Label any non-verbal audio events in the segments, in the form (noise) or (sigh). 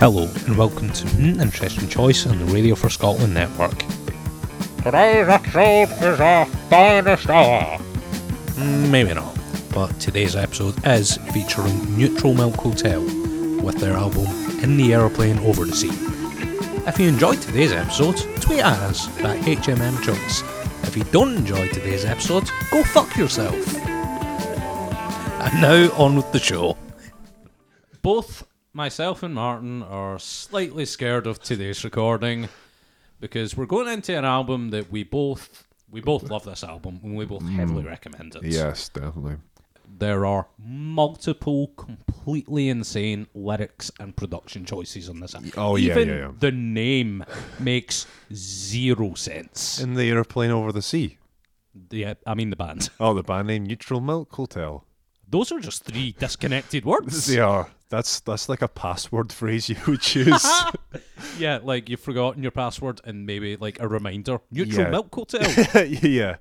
Hello and welcome to Hmm, Interesting Choice on the Radio for Scotland network. Today's episode is a dinosaur. Maybe not, but today's episode is featuring Neutral Milk Hotel with their album In the Aeroplane Over the Sea. If you enjoyed today's episode, tweet at us at HMM Choice. If you don't enjoy today's episode, go fuck yourself. And now on with the show. Both myself and Martin are slightly scared of today's recording because we're going into an album that we both we both love this album and we both heavily mm. recommend it. Yes, definitely. There are multiple completely insane lyrics and production choices on this album. Oh, yeah, Even yeah, yeah. the name makes zero sense. In the aeroplane over the sea. Yeah, I mean the band. Oh, the band name Neutral Milk Hotel. Those are just three disconnected words. (laughs) They are. That's that's like a password (laughs) phrase you would choose. (laughs) Yeah, like you've forgotten your password and maybe like a reminder. Neutral Yeah. Milk Hotel. (laughs) yeah.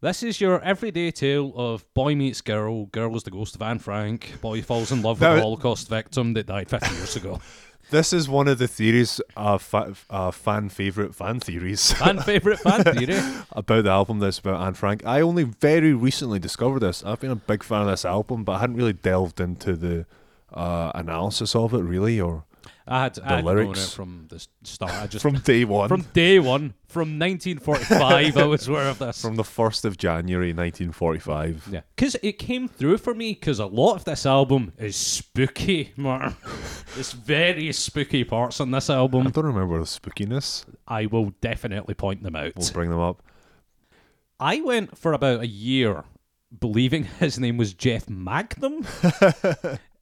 this is your everyday tale of boy meets girl, girl is the ghost of Anne Frank, boy falls in love with Now- a Holocaust victim that died 50 years ago. This is one of the theories, uh, fa- uh, fan favorite fan theories Fan favourite fan theory. about the album that's about Anne Frank. I only very recently discovered this. I've been a big fan of this album, but I hadn't really delved into the uh, analysis of it really, or I had, I had lyrics. it from the start. I just (laughs) from day one, from day one, from 1945, I was aware of this. (laughs) from the first of January, nineteen forty-five. Yeah, because it came through for me. Because a lot of this album is spooky, Martin. (laughs) There's very spooky parts on this album. I don't remember the spookiness. I will definitely point them out. We'll bring them up. I went for about a year believing his name was Jeff Magnum,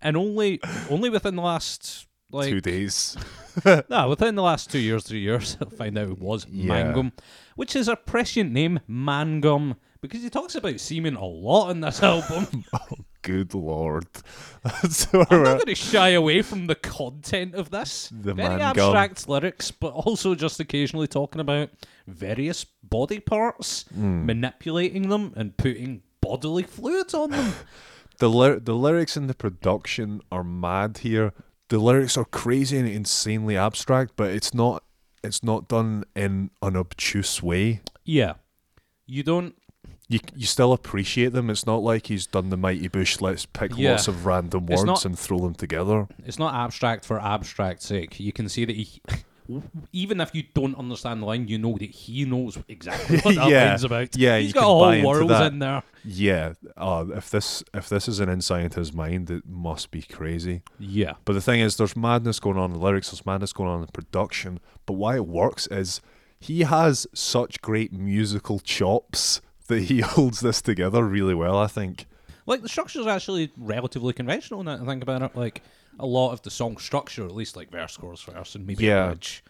and only only within the last like Two days. (laughs) no, within the last two years, three years, (laughs) I found out it was Yeah. Mangum, which is a prescient name, Mangum, because he talks about semen a lot in this (laughs) album. Oh, good lord. That's I'm not going to shy away from the content of this. The Very Mangum. abstract lyrics, but also just occasionally talking about various body parts, Hmm. manipulating them, and putting bodily fluids on them. The, ly- the lyrics and the production are mad here. The lyrics are crazy and insanely abstract, but it's not it's not done in an obtuse way. yeah. You don't. You you still appreciate them. It's not like he's done the Mighty Boosh. Let's pick Yeah. lots of random words not- and throw them together. It's not abstract for abstract's sake. You can see that he, even if you don't understand the line, you know that he knows exactly what (laughs) that Yeah. line's about. Yeah, he's got can a buy whole world in there. Yeah. Uh, if this if this is an insight into his mind, it must be crazy. Yeah, But the thing is, there's madness going on in the lyrics, there's madness going on in the production. But why it works is he has such great musical chops that he (laughs) holds this together really well, I think. like the structure is actually relatively conventional. Now I think about it, like a lot of the song structure, at least like verse, chorus, verse, and maybe Yeah. a bridge.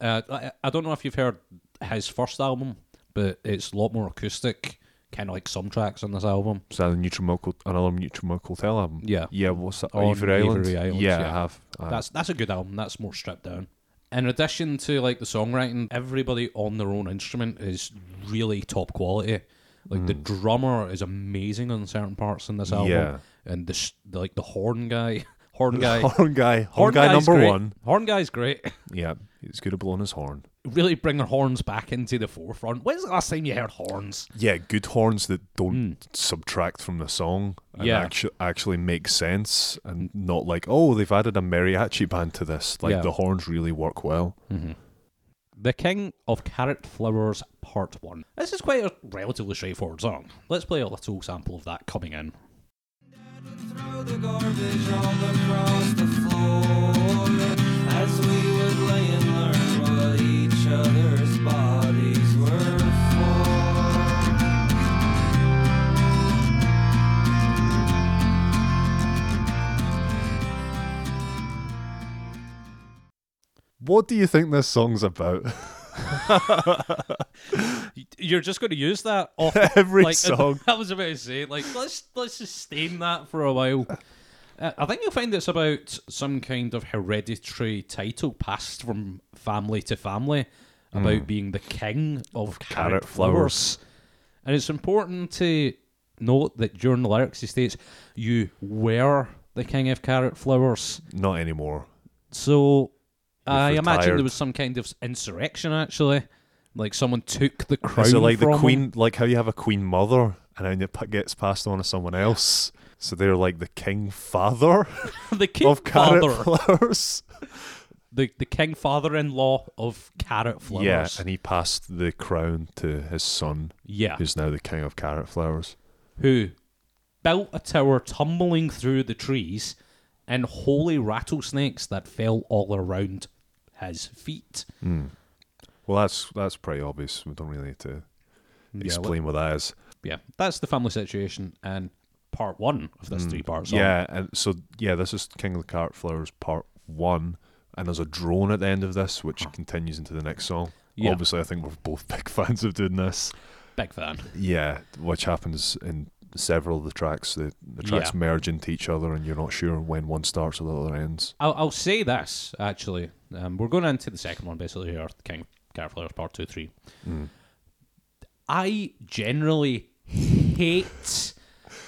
Uh, I, I don't know if you've heard his first album, but it's a lot more acoustic, kind of like some tracks on this album. Is that a Neutral Milk, another Neutral Hotel album? Yeah. Yeah, what's that? On Avery Island? Avery Island, yeah, yeah. I have. That's that's a good album. That's more stripped down. In addition to like the songwriting, everybody on their own instrument is really top quality. Like the drummer is amazing on certain parts in this album, Yeah. and the, sh- the like the horn guy, (laughs) (laughs) horn guy, horn guy. Horn, guy number great. one. Horn guy's great. (laughs) Yeah, he's good at blowing his horn. Really bring their horns back into the forefront. When's the last time you heard horns? Yeah, good horns that don't hmm. subtract from the song and. Yeah. actu- actually make sense and not like, oh, they've added a mariachi band to this. Like Yeah. the horns really work well. Mm-hmm. The King of Carrot Flowers Part 1. This is quite a relatively straightforward song. Let's play a little sample of that coming in. Throw the garbage all across the floor as we would lay and learn what each other's bodies were for. What do you think this song's about? (laughs) (laughs) You're just going to use that off (laughs) Every like, (laughs) song. I was about to say, like, let's let's sustain that for a while. Uh, I think you'll find it's about some kind of hereditary title passed from family to family about being the king of carrot. Carrot flowers. flowers. And it's important to note that during the lyrics he states, "You were the king of carrot flowers." Not anymore. So I imagine retired. there was some kind of insurrection actually. Like someone took the crown Is it like the queen, like how you have a queen mother and then it gets passed on to someone else? So they're like the king father (laughs) the king of carrot father, flowers. the the king father-in-law of carrot (laughs) flowers. Yeah, and he passed the crown to his son, yeah. who's now the king of carrot flowers. who built a tower tumbling through the trees and holy rattlesnakes that fell all around his feet. Well, that's that's pretty obvious. We don't really need to explain what that is. Yeah, that's the family situation and part one of this three-part song. Mm. Yeah, and so yeah, this is King of the Carrot Flowers Part One, and there's a drone at the end of this, which continues into the next song. Yeah. Obviously, I think we're both (laughs) big fans of doing this. big fan. Yeah, which happens in several of the tracks. The the tracks Yeah. merge into each other, and you're not sure when one starts or the other ends. I'll, I'll say this actually. Um, we're going into the second one basically here, King Carrot Flowers Part Two, Three. Mm. I generally hate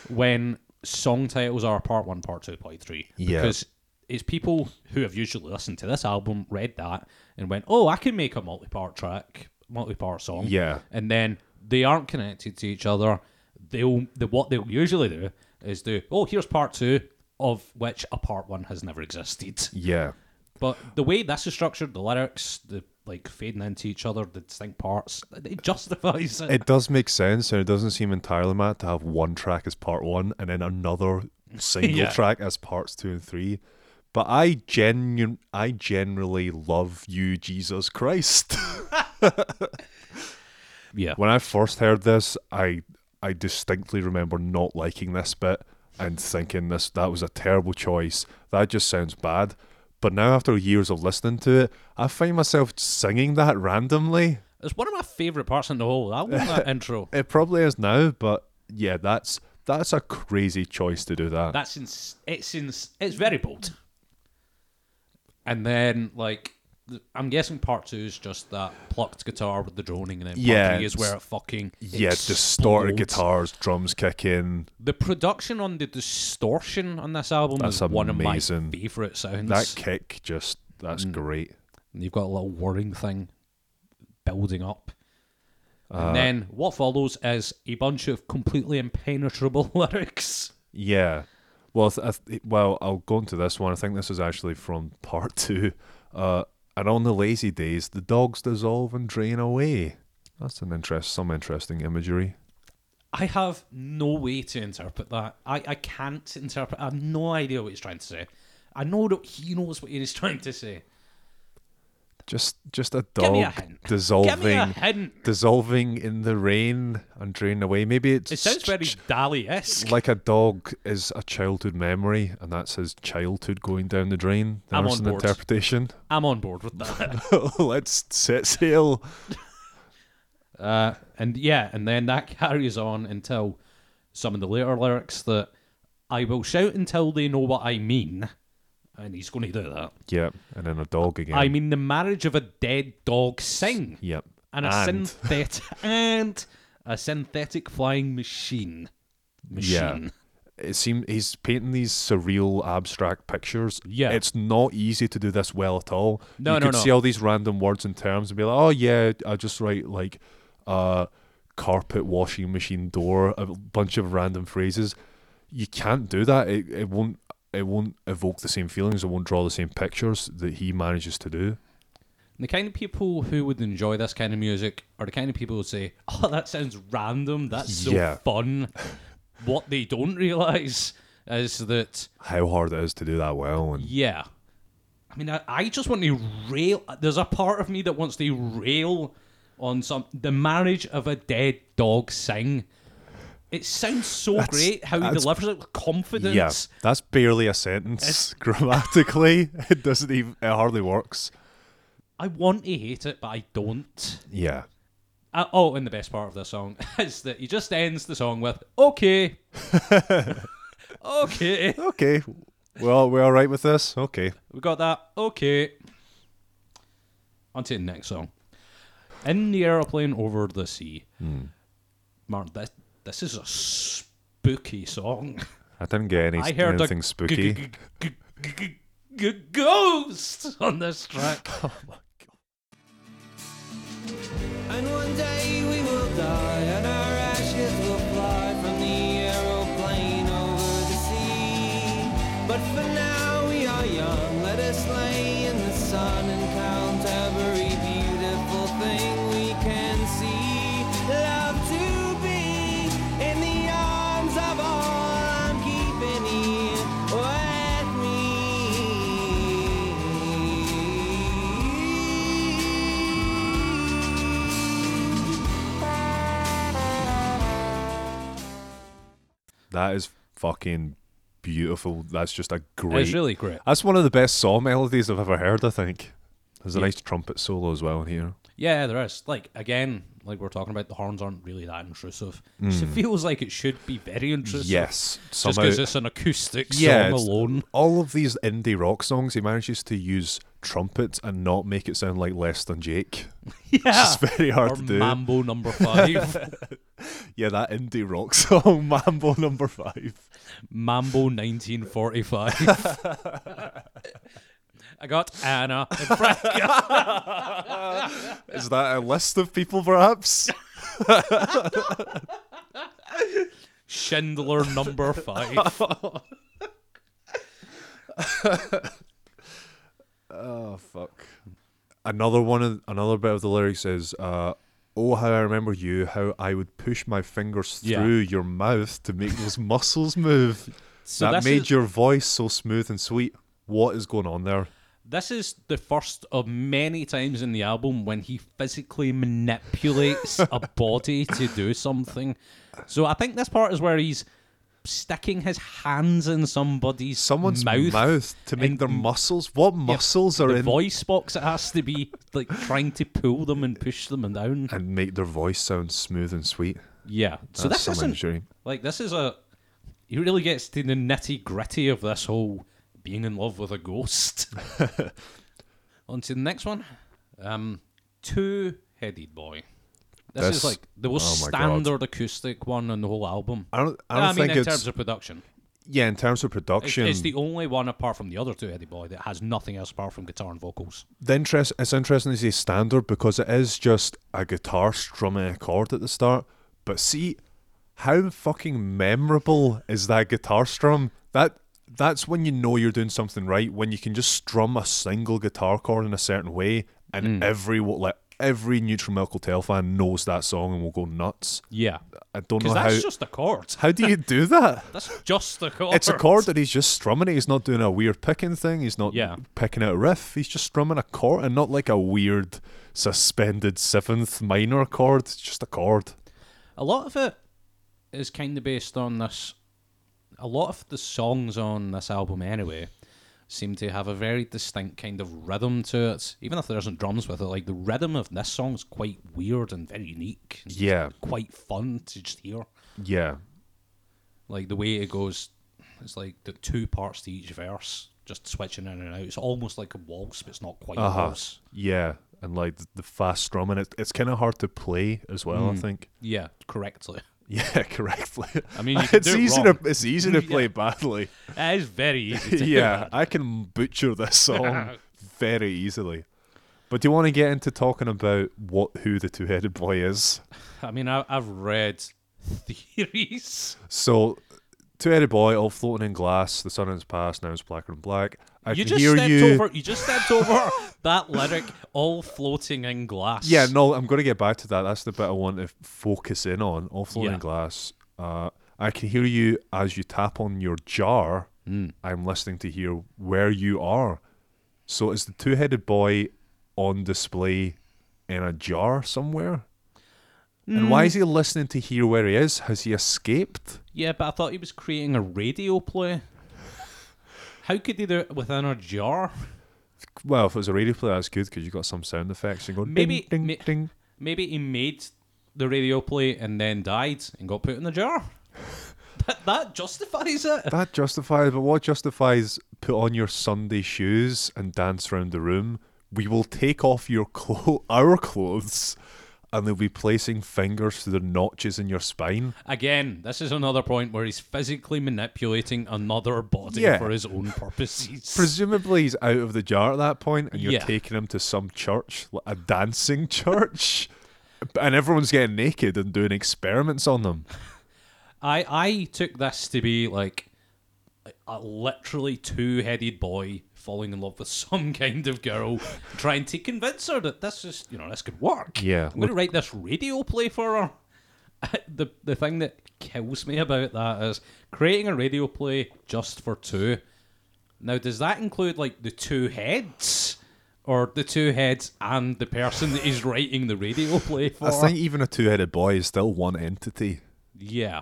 when song titles are Part One, Part Two, Part Three Yeah. because it's people who have usually listened to this album read that and went, "Oh, I can make a multi-part track, multi-part song." Yeah. and then they aren't connected to each other. They'll the what they'll usually do is do, "Oh, here's Part Two, of which a Part One has never existed." Yeah, But the way this is structured, the lyrics, the like fading into each other, the distinct parts, it justifies it. it does make sense, and it doesn't seem entirely mad to have one track as part one and then another (laughs) single Yeah. track as parts two and three. But I genu- I generally love you, Jesus Christ. (laughs) (laughs) yeah. when I first heard this, I I distinctly remember not liking this bit and thinking this that was a terrible choice. That just sounds bad. But now after years of listening to it, I find myself singing that randomly. It's one of my favourite parts in the whole album, that (laughs) intro. It probably is now, but yeah, that's that's a crazy choice to do that. That's ins- it's ins- it's very bold. And then like I'm guessing part two is just that plucked guitar with the droning, and then part Yeah, three is where it fucking yeah, distorted guitars, drums kick in. The production on the distortion on this album That's is one of my amazing. favourite sounds. That kick just that's Mm. great. And you've got a little whirring thing building up. Uh, And then what follows is a bunch of completely impenetrable (laughs) lyrics. Yeah. Well, th- well, I'll go into this one. I think this is actually from part two. Uh, and on the lazy days, the dogs dissolve and drain away. That's an interest, some interesting imagery. I have no way to interpret that. I, I can't interpret. I have no idea what he's trying to say. I know that he knows what he's trying to say. Just, just a a dog hint. Give me a dissolving, hint. dissolving in the rain and draining away. Maybe it's It sounds very Dali esque. like a dog is a childhood memory, and that's his childhood going down the drain. I'm on an board. interpretation. I'm on board with that. (laughs) Let's set sail. (laughs) Uh, and yeah, and then that carries on until some of the later lyrics that I will shout until they know what I mean. And he's going to do that. Yep, and then a dog again. I mean, the marriage of a dead dog sing. yep, And a synthetic and a synthetic flying machine. Machine. it seems he's painting these surreal abstract pictures. Yeah. it's not easy to do this well at all. No, you no, could no. see all these random words and terms and be like, oh yeah, I just write like uh carpet washing machine door, a bunch of random phrases. You can't do that. It it won't it won't evoke the same feelings. It won't draw the same pictures that he manages to do. The kind of people who would enjoy this kind of music are the kind of people who say, "Oh, that sounds random. That's so Yeah. fun." what they don't realize is that How hard it is to do that well, and yeah, I mean, I, I just want to rail. There's a part of me that wants to rail on some the marriage of a dead dog sing. It sounds so That's- great how he delivers it with confidence. yeah, that's barely a sentence (laughs) grammatically. (laughs) It doesn't even. It hardly works. I want to hate it, but I don't. Yeah. Uh, oh, and the best part of the song (laughs) is that he just ends the song with "Okay, okay." Okay. Well, we're all right with this. Okay. We got that. Okay. On to the next song. In the aeroplane over the sea. Martin, this, this is a spooky song. I didn't get any (laughs) I heard anything a spooky. g- ghost on this track. (laughs) Oh and one day we will die, That is fucking beautiful. That's just a great. It's really great. That's one of the best saw melodies I've ever heard. I think. There's a Yeah. nice trumpet solo as well in here. Yeah, there is. Like again, like we're talking about, the horns aren't really that intrusive. Just It mm. feels like it should be very intrusive. Yes, Just because it's an acoustic song Yeah, it's- alone. all of these indie rock songs, he manages to use trumpets and not make it sound like less than Jake. (laughs) Yeah. It's very hard or to do. Mambo number five. (laughs) (laughs) Yeah, that indie rock song, (laughs) Mambo Number Five. Mambo 1945. (laughs) I got Anna. Is that a list of people, perhaps? Schindler number five. Oh fuck. Another one another bit of the lyrics is uh Oh how I remember you, how I would push my fingers Yeah. through your mouth to make those (laughs) muscles move. So that made is, your voice so smooth and sweet. What is going on there? this is the first of many times in the album when he physically manipulates a body to do something. So I think this part is where he's sticking his hands in somebody's Someone's mouth. mouth, to make their muscles. What muscles are in the in voice box it has to be like trying to pull them and push them and down. and make their voice sound smooth and sweet? Yeah. So That's this some isn't like this is a he really gets to the nitty gritty of this whole being in love with a ghost. (laughs) On to the next one. Um two headed boy. This, is like the most oh my God. standard acoustic one on the whole album. I don't I don't I mean think in it's terms of production. yeah, in terms of It's, production. it's the only one apart from the other two headed boy that has nothing else apart from guitar and vocals. the interest it's interesting to say standard because it is just a guitar strumming a chord at the start. But see how fucking memorable is that guitar strum? That that's when you know you're doing something right. When you can just strum a single guitar chord in a certain way, and mm. every what like every neutral milk hotel fan knows that song and will go nuts. Yeah. I don't know Because how. that's just a chord. how do you (laughs) do that? That's just a chord. It's a chord that he's just strumming it. He's not doing a weird picking thing. He's not Yeah. picking out a riff. He's just strumming a chord and not like a weird suspended seventh minor chord. It's just a chord. A lot of it is kind of based on this. A lot of the songs on this album, anyway, seem to have a very distinct kind of rhythm to it. Even if there isn't drums with it, like the rhythm of this song is quite weird and very unique. Yeah, quite fun to just hear. yeah, Like the way it goes, it's like the two parts to each verse, just switching in and out. It's almost like a waltz, but it's not quite a uh huh, waltz. yeah. And like the, fast strumming, it, it's kind of hard to play as well. I Mm. think. Yeah, correctly. (laughs) Yeah, (laughs) correctly. I mean, you (laughs) it's it easy wrong. to it's easy to (laughs) Yeah. play badly. It is very easy. To yeah, I can butcher this song very easily. But do you want to get into talking about what who the two-headed boy is? I mean, I, I've read theories. So, two-headed boy, all floating in glass. The sun has passed. now it's blacker and black. I you just stepped you. over. You just stepped over (laughs) that lyric, all floating in glass. Yeah, no, I'm going to get back to that. That's the bit I want to focus in on. All floating Yeah. glass. Uh, I can hear you as you tap on your jar. Mm. I'm listening to hear where you are. So, is the two-headed boy on display in a jar somewhere? And why is he listening to hear where he is? Has he escaped? Yeah, but I thought he was creating a radio play. How could he do it within a jar? Well, if it was a radio play, that's good because you got some sound effects. You go Maybe- ding, ding, ma- ding. Maybe he made the radio play and then died and got put in the jar. (laughs) that, that justifies it. That justifies, but what justifies put on your Sunday shoes and dance around the room? We will take off your (laughs) clo- our clothes and they'll be placing fingers through the notches in your spine. Again, this is another point where he's physically manipulating another body Yeah. for his own purposes. Presumably he's out of the jar at that point, and you're Yeah. taking him to some church, like a dancing (laughs) church, and everyone's getting naked and doing experiments on them. (laughs) I I took this to be like a- a literally two-headed boy falling in love with (laughs) some kind of girl, trying to convince her that this is you know this could work. Yeah, I'm going to write this radio play for her. (laughs) the the thing that kills me about that is creating a radio play just for two. Now, does that include like the two heads? Or the two heads and the person that he's writing the radio play for. I think even a two-headed boy is still one entity. yeah.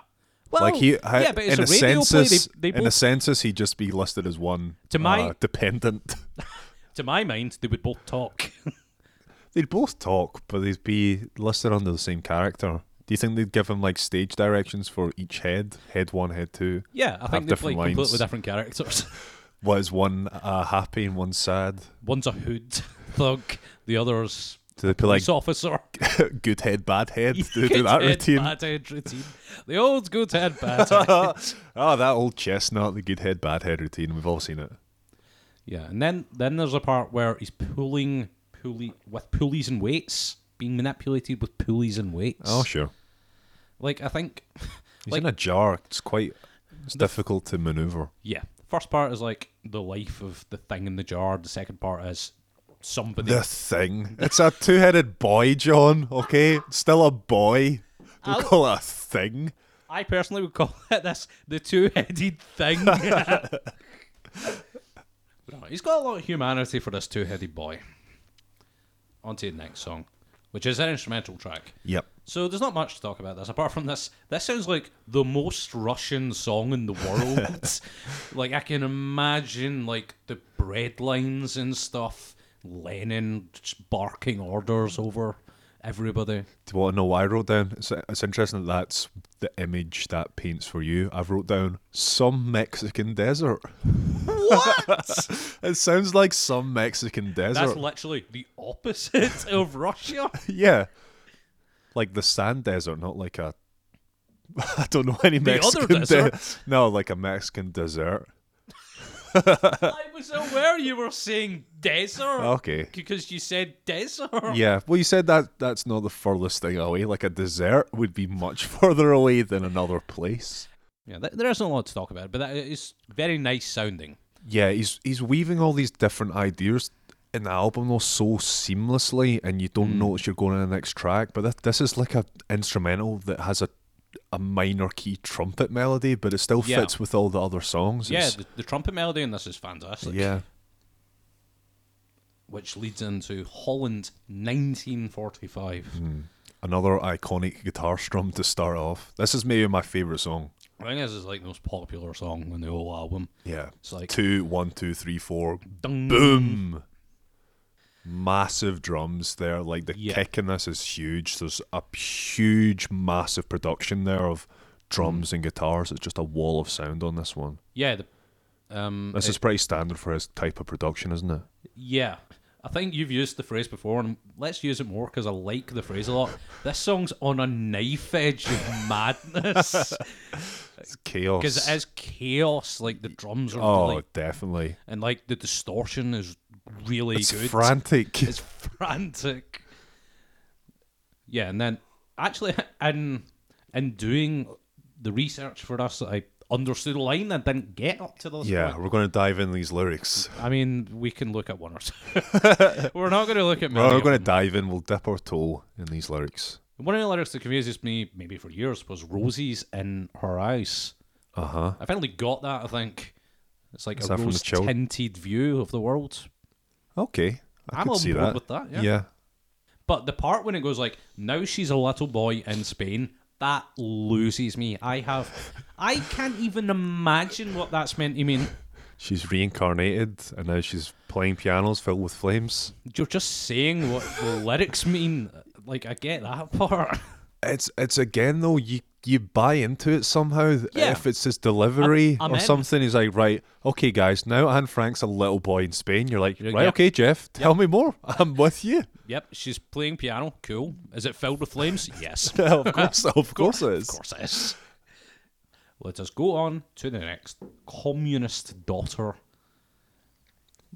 Well, like he, yeah, but it's in a a radio census, play. They, they in a census, he'd just be listed as one To my- uh, dependent. (laughs) to my mind, they would both talk. (laughs) They'd both talk, but they'd be listed under the same character. Do you think they'd give him like stage directions for each head? Head one, head two. yeah, I think they're different like completely different characters. What is one uh, happy and one sad? One's a hood (laughs) thug, the other's Do they put like officer. (laughs) good head, bad head? (laughs) Do they do that head, routine? Bad head routine. The old good head, bad (laughs) head. oh, that old chestnut, the good head, bad head routine. We've all seen it. yeah, and then then there's a part where he's pulling pulley with pulleys and weights, being manipulated with pulleys and weights. Oh, sure. like I think, He's Like- in a jar. It's quite it's difficult to maneuver. yeah. First part is like the life of the thing in the jar. The second part is somebody. The thing. It's a two headed boy, John, okay? It's still a boy. Don't I'll- call it a thing. I personally would call (laughs) it this the two-headed thing. (laughs) No, he's got a lot of humanity for this two-headed boy. On to the next song, which is an instrumental track. Yep. So there's not much to talk about this apart from this. This sounds like the most Russian song in the world. (laughs) like I can imagine like the bread lines and stuff. Lenin just barking orders over everybody. Do you want to know what I wrote down? It's, it's interesting that that's the image that paints for you. I've wrote down some Mexican desert. What? (laughs) It sounds like some Mexican desert. That's literally the opposite (laughs) of Russia. (laughs) yeah. Like the sand desert, not like a. I don't know any The Mexican de- desert? No, like a Mexican dessert. I was aware you were saying desert. Okay. Because you said desert. Yeah. Well, you said that that's not the furthest thing away. Like a dessert would be much (laughs) further away than another place. Yeah, th- there isn't a lot to talk about, but that is very nice sounding. Yeah, he's he's weaving all these different ideas in the album though so seamlessly, and you don't Mm. notice you're going to the next track. But this, this is like a instrumental that has a a minor key trumpet melody, but it still Yeah. fits with all the other songs. Yeah, the, the trumpet melody in this is fantastic. yeah. Which leads into Holland 1945. Hmm. Another iconic guitar strum to start off. This is maybe my favorite song. I think this is like the most popular song on the whole album. Yeah. It's like Two, one, two, three, four. dung, Boom. Massive drums there. Like the Yeah. kick in this is huge. There's a huge, massive production there of drums and guitars. It's just a wall of sound on this one. Yeah, the, um, This it- is pretty standard for his type of production, isn't it? Yeah. I think you've used the phrase before, and let's use it more because I like the phrase a lot. This song's on a knife edge of (laughs) madness It's chaos. because it is chaos. Like the drums are, Oh, really, definitely. and like the distortion is really It's good. frantic. (laughs) It's frantic. Yeah, and then actually, in in doing the research for us, I understood a line that didn't get up to those. yeah, we're going to dive in these lyrics. I mean, we can look at one or two. (laughs) (laughs) We're not going to look at. many We're going to dive in. We'll dip our toe in these lyrics. One of the lyrics that confuses me, maybe for years, was "Roses in her eyes." Uh huh. I finally got that. I think it's like Is a that from the rose tinted view of the world. Okay. I I'm could on board that. with that. Yeah. yeah. But the part when it goes like, "Now she's a little boy in Spain," that loses me. I have, I can't even imagine what that's meant to mean. She's reincarnated and now she's playing pianos filled with flames. You're just saying what the lyrics mean. Like I get that (laughs) part. It's it's again though you you buy into it somehow. Yeah. If it's his delivery I'm or in. something, he's like, right, okay, guys, now Anne Frank's a little boy in Spain. You're like, right, yep. okay, Jeff, tell me more. (laughs) I'm with you. Yep, she's playing piano. Cool. Is it filled with flames? Yes. (laughs) of course, of (laughs) course it is. Of course it is. Let us go on to the next communist daughter.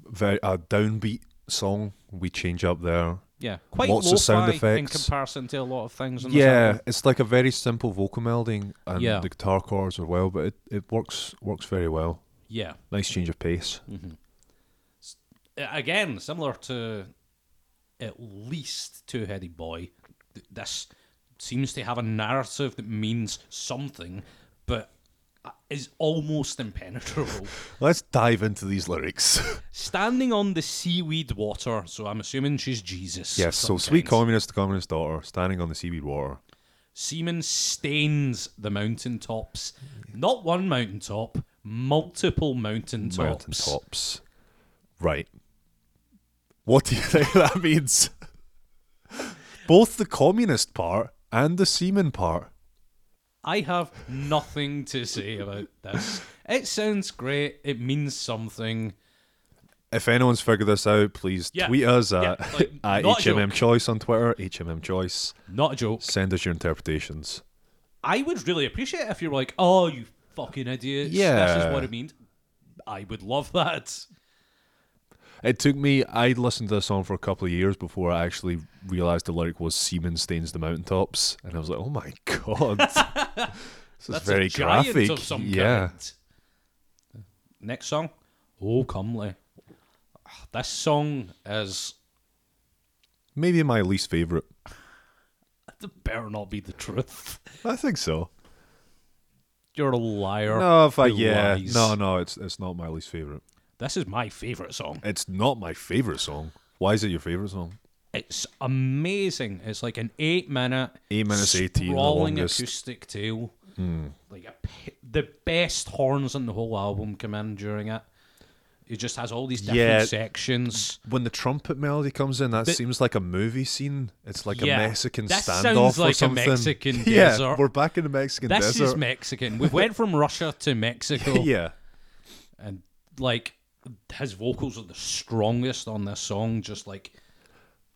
Very a downbeat song. We change up there. Yeah, quite Lots of sound effects in comparison to a lot of things. Yeah, it's like a very simple vocal melding, and Yeah. the guitar chords are well, but it, it works works very well. yeah. Nice change of pace. Uh, Again, similar to at least Two Headed Boy. This seems to have a narrative that means something, but is almost impenetrable. (laughs) Let's dive into these lyrics. (laughs) Standing on the seaweed water, so I'm assuming she's Jesus. yes, so some sweet communist, communist daughter, standing on the seaweed water. Seaman stains the mountaintops. Not one mountaintop, multiple mountaintops. Mountaintops. Right. What do you (laughs) think that means? Both the communist part and the seaman part. I have nothing to say about this. It sounds great. It means something. If anyone's figured this out, please Yeah. tweet us Yeah, at, like, (laughs) at HMM. Choice on Twitter, HMM Choice. Not a joke. Send us your interpretations. I would really appreciate it if you were like, "Oh, you fucking idiots! this is what it means." I would love that. It took me, I listened to the song for a couple of years before I actually realised the lyric was Seaman stains the mountaintops. And I was like, oh my (laughs) god. this is That's very graphic. of some yeah. kind. Next song, "Oh Comely." This song is Maybe my least favourite. that better not be the truth. I think so. You're a liar. No, if I, yeah. lies. No, no, it's it's not my least favourite. This is my favorite song. It's not my favourite song. Why is it your favourite song? It's amazing. It's like an eight minute, Eight minutes 18, the sprawling longest. Hmm. acoustic tale. Like a, the best horns on the whole album come in during it. It just has all these different Yeah. sections. When the trumpet melody comes in, that But- seems like a movie scene. It's like Yeah, a Mexican that standoff sounds or like a something. Mexican (laughs) yeah, desert. we're back in the Mexican This desert. is Mexican. We went from Russia to Mexico, (laughs) yeah. and like his vocals are the strongest on this song. Just like,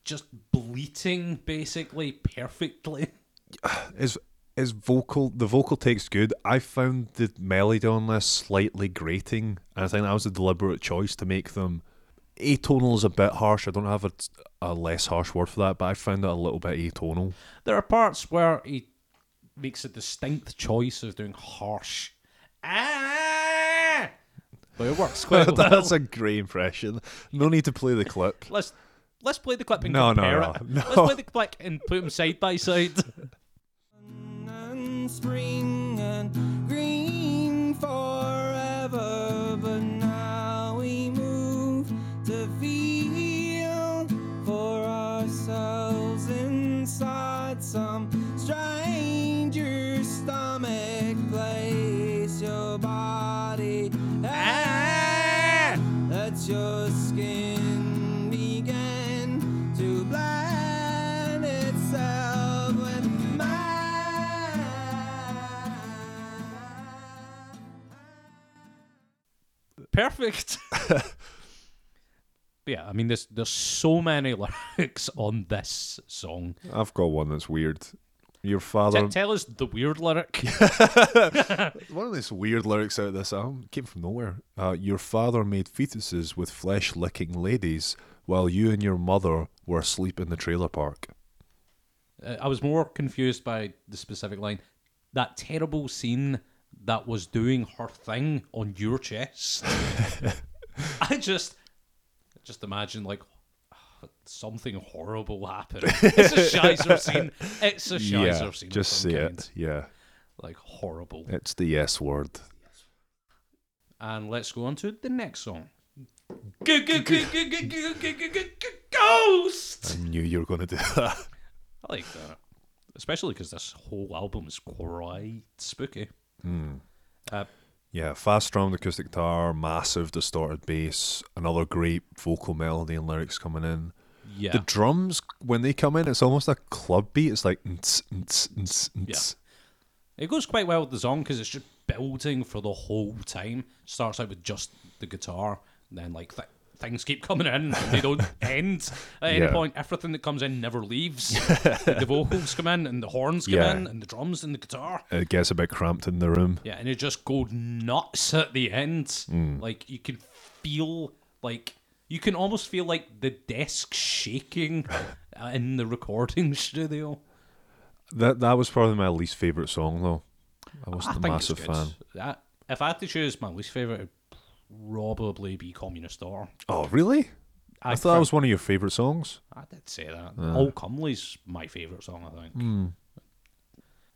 just bleating basically perfectly. (sighs) His his vocal the vocal takes good. I found the melody on this slightly grating, and I think that was a deliberate choice to make them atonal is a bit harsh. I don't have a, a less harsh word for that, but I found it a little bit atonal. There are parts where he makes a distinct choice of doing harsh. Ah! But it works quite well. That's a great impression. No need to play the clip. Let's let's play the clip and No, no, compare no, it. (laughs) no. Let's play the clip and put them side by side. (laughs) and spring and green forever. But now we move to feel for ourselves inside some stranger stomach. Place your body. Your skin begin to blend itself with mine. Perfect. (laughs) yeah, I mean, there's there's so many (laughs) lyrics on this song. I've got one that's weird. Your T- father. tell us the weird lyric. (laughs) (laughs) One of these weird lyrics out of this album came from nowhere. Uh, your father made fetuses with flesh licking ladies while you and your mother were asleep in the trailer park. Uh, I was more confused by the specific line. That terrible scene that was doing her thing on your chest. (laughs) I just, just imagine like something horrible happen. it's a Shizer scene. It's a Shizer yeah, scene. Just see kind. it. Yeah. Like horrible. It's the yes word. And let's go on to the next song. Ghost. I knew you were going to do that. I like that, especially because this whole album is quite spooky. Mm. Uh, yeah, fast strummed acoustic guitar, massive distorted bass, another great vocal melody and lyrics coming in yeah, The drums, when they come in, it's almost a club beat. It's like, "Ns, ns, ns, ns." It goes quite well with the song because it's just building for the whole time. Starts out with just the guitar, and then like th- things keep coming in and they don't (laughs) end at any Yeah. point. Everything that comes in never leaves. (laughs) the vocals come in and the horns come Yeah. in and the drums and the guitar. It gets a bit cramped in the room. Yeah, and it just goes nuts at the end. Mm. Like you can feel like you can almost feel like the desk shaking uh, (laughs) in the recording (laughs) studio. That that was probably my least favorite song though. I I wasn't a massive fan. That- if I had to choose my least favorite, it'd probably be Communist Star. Oh really? I, I thought that was one of your favorite songs. I did say that. All Comely's my favorite song, I think. Hmm.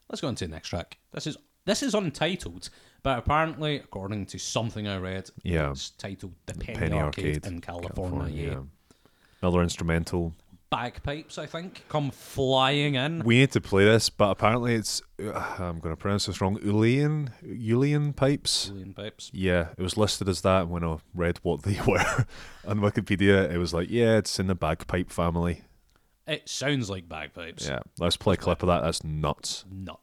Let's go on to the next track. This is this is untitled, but apparently, according to something I read, Yeah. it's titled "The Penny, Penny Arcade, Arcade, in California." yeah. Another instrumental. Bagpipes, I think, come flying in. We need to play this, but apparently it's uh, I'm going to pronounce this wrong. Uilleann Uilleann pipes. Julian pipes. Yeah, it was listed as that when I read what they (laughs) were on Wikipedia. It was like, yeah, it's in the bagpipe family. It sounds like bagpipes. Yeah, let's play a clip of that. That's nuts. Nut.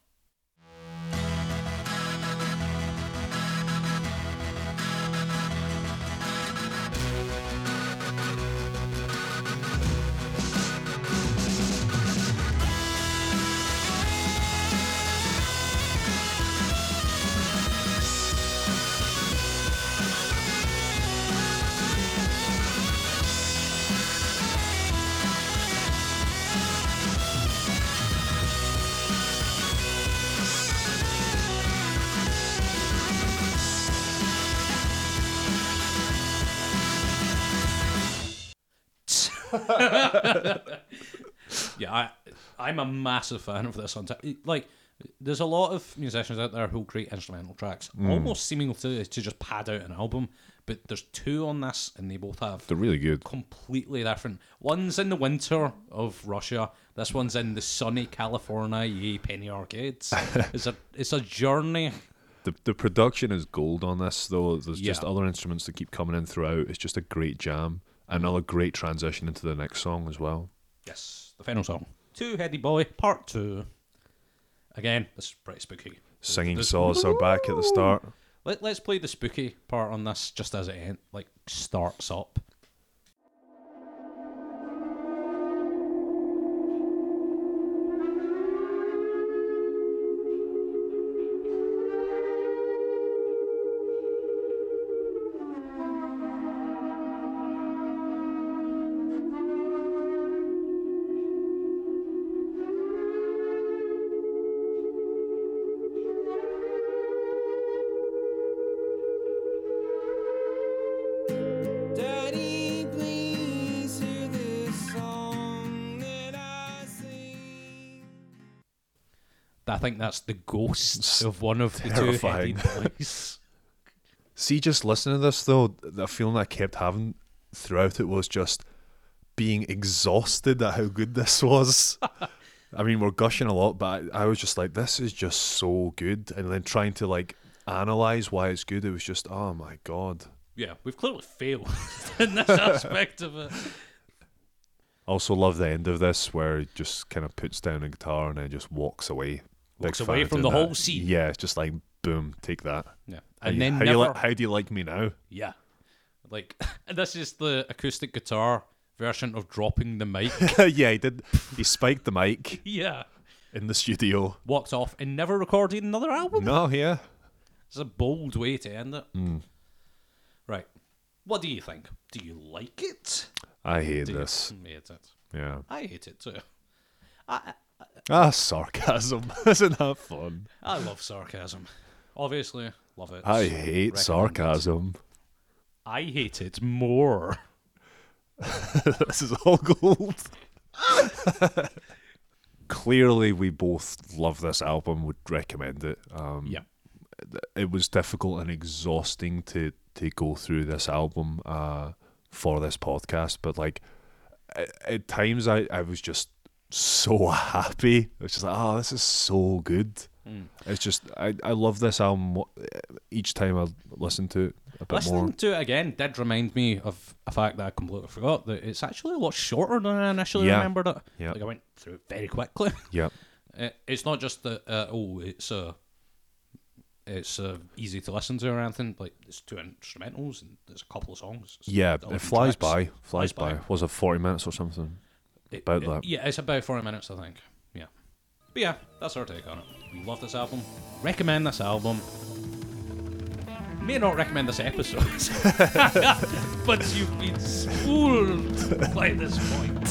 (laughs) yeah, I, I'm a massive fan of this. On like, there's a lot of musicians out there who create instrumental tracks, mm. almost seeming to to just pad out an album. But there's two on this, and they both have They're really good. completely different. One's in the winter of Russia. This one's in the sunny California, ye penny arcades. (laughs) it's a it's a journey. The the production is gold on this though. There's just other instruments that keep coming in throughout. It's just a great jam. Another great transition into the next song as well. Yes, the final song. Two Heady Boy, part two. Again, this is pretty spooky. Singing This- saws are back at the start. Let, let's play the spooky part on this just as it end, like starts up. I think that's the ghost of one of the two-headed boys. (laughs) See, just listening to this though, the feeling I kept having throughout it was just being exhausted at how good this was. I mean, we're gushing a lot, but I, I was just like, this is just so good. And then trying to like analyze why it's good, it was just, oh my god. yeah, we've clearly failed (laughs) in this aspect of it. I also, love the end of this where he just kind of puts down a guitar and then just walks away. Walks away from the that. whole scene. Yeah, it's just like boom, take that. Yeah, How and you- then how, never. you li- how do you like me now? yeah, like (laughs) this is the acoustic guitar version of dropping the mic. (laughs) yeah, he did. He spiked the mic (laughs) yeah, in the studio. walked off and never recorded another album. No, yeah. It's a bold way to end it. Hmm. Right. What do you think? Do you like it? I hate Do you this. hate it? Yeah. I hate it too. I Ah, sarcasm. (laughs) Isn't that fun? I love sarcasm. Obviously, love it. I hate Recommend it. sarcasm. I hate it more. (laughs) this is all gold. Clearly, we both love this album. Would recommend it. Um, Yeah. it was difficult and exhausting to to go through this album uh, for this podcast, but like at, at times I, I was just so happy. It's just like, oh, this is so good. It's just I, I love this album each time I listen to it a bit Listening more. to it again did remind me of a fact that I completely forgot that it's actually a lot shorter than I initially Yeah. remembered it. Yeah. Like I went through it very quickly. (laughs) Yeah, It- it's not just that uh, oh it's a it's uh, easy to listen to or anything. Like there's two instrumentals and there's a couple of songs. It's Yeah, it flies tracks. by. Flies Flies by. by. Was it forty minutes or something? About it- that. Yeah, it's about 40 minutes, I think. Yeah. But yeah, that's our take on it. We love this album. Recommend this album. May not recommend this episode, (laughs) but you've been schooled by this point.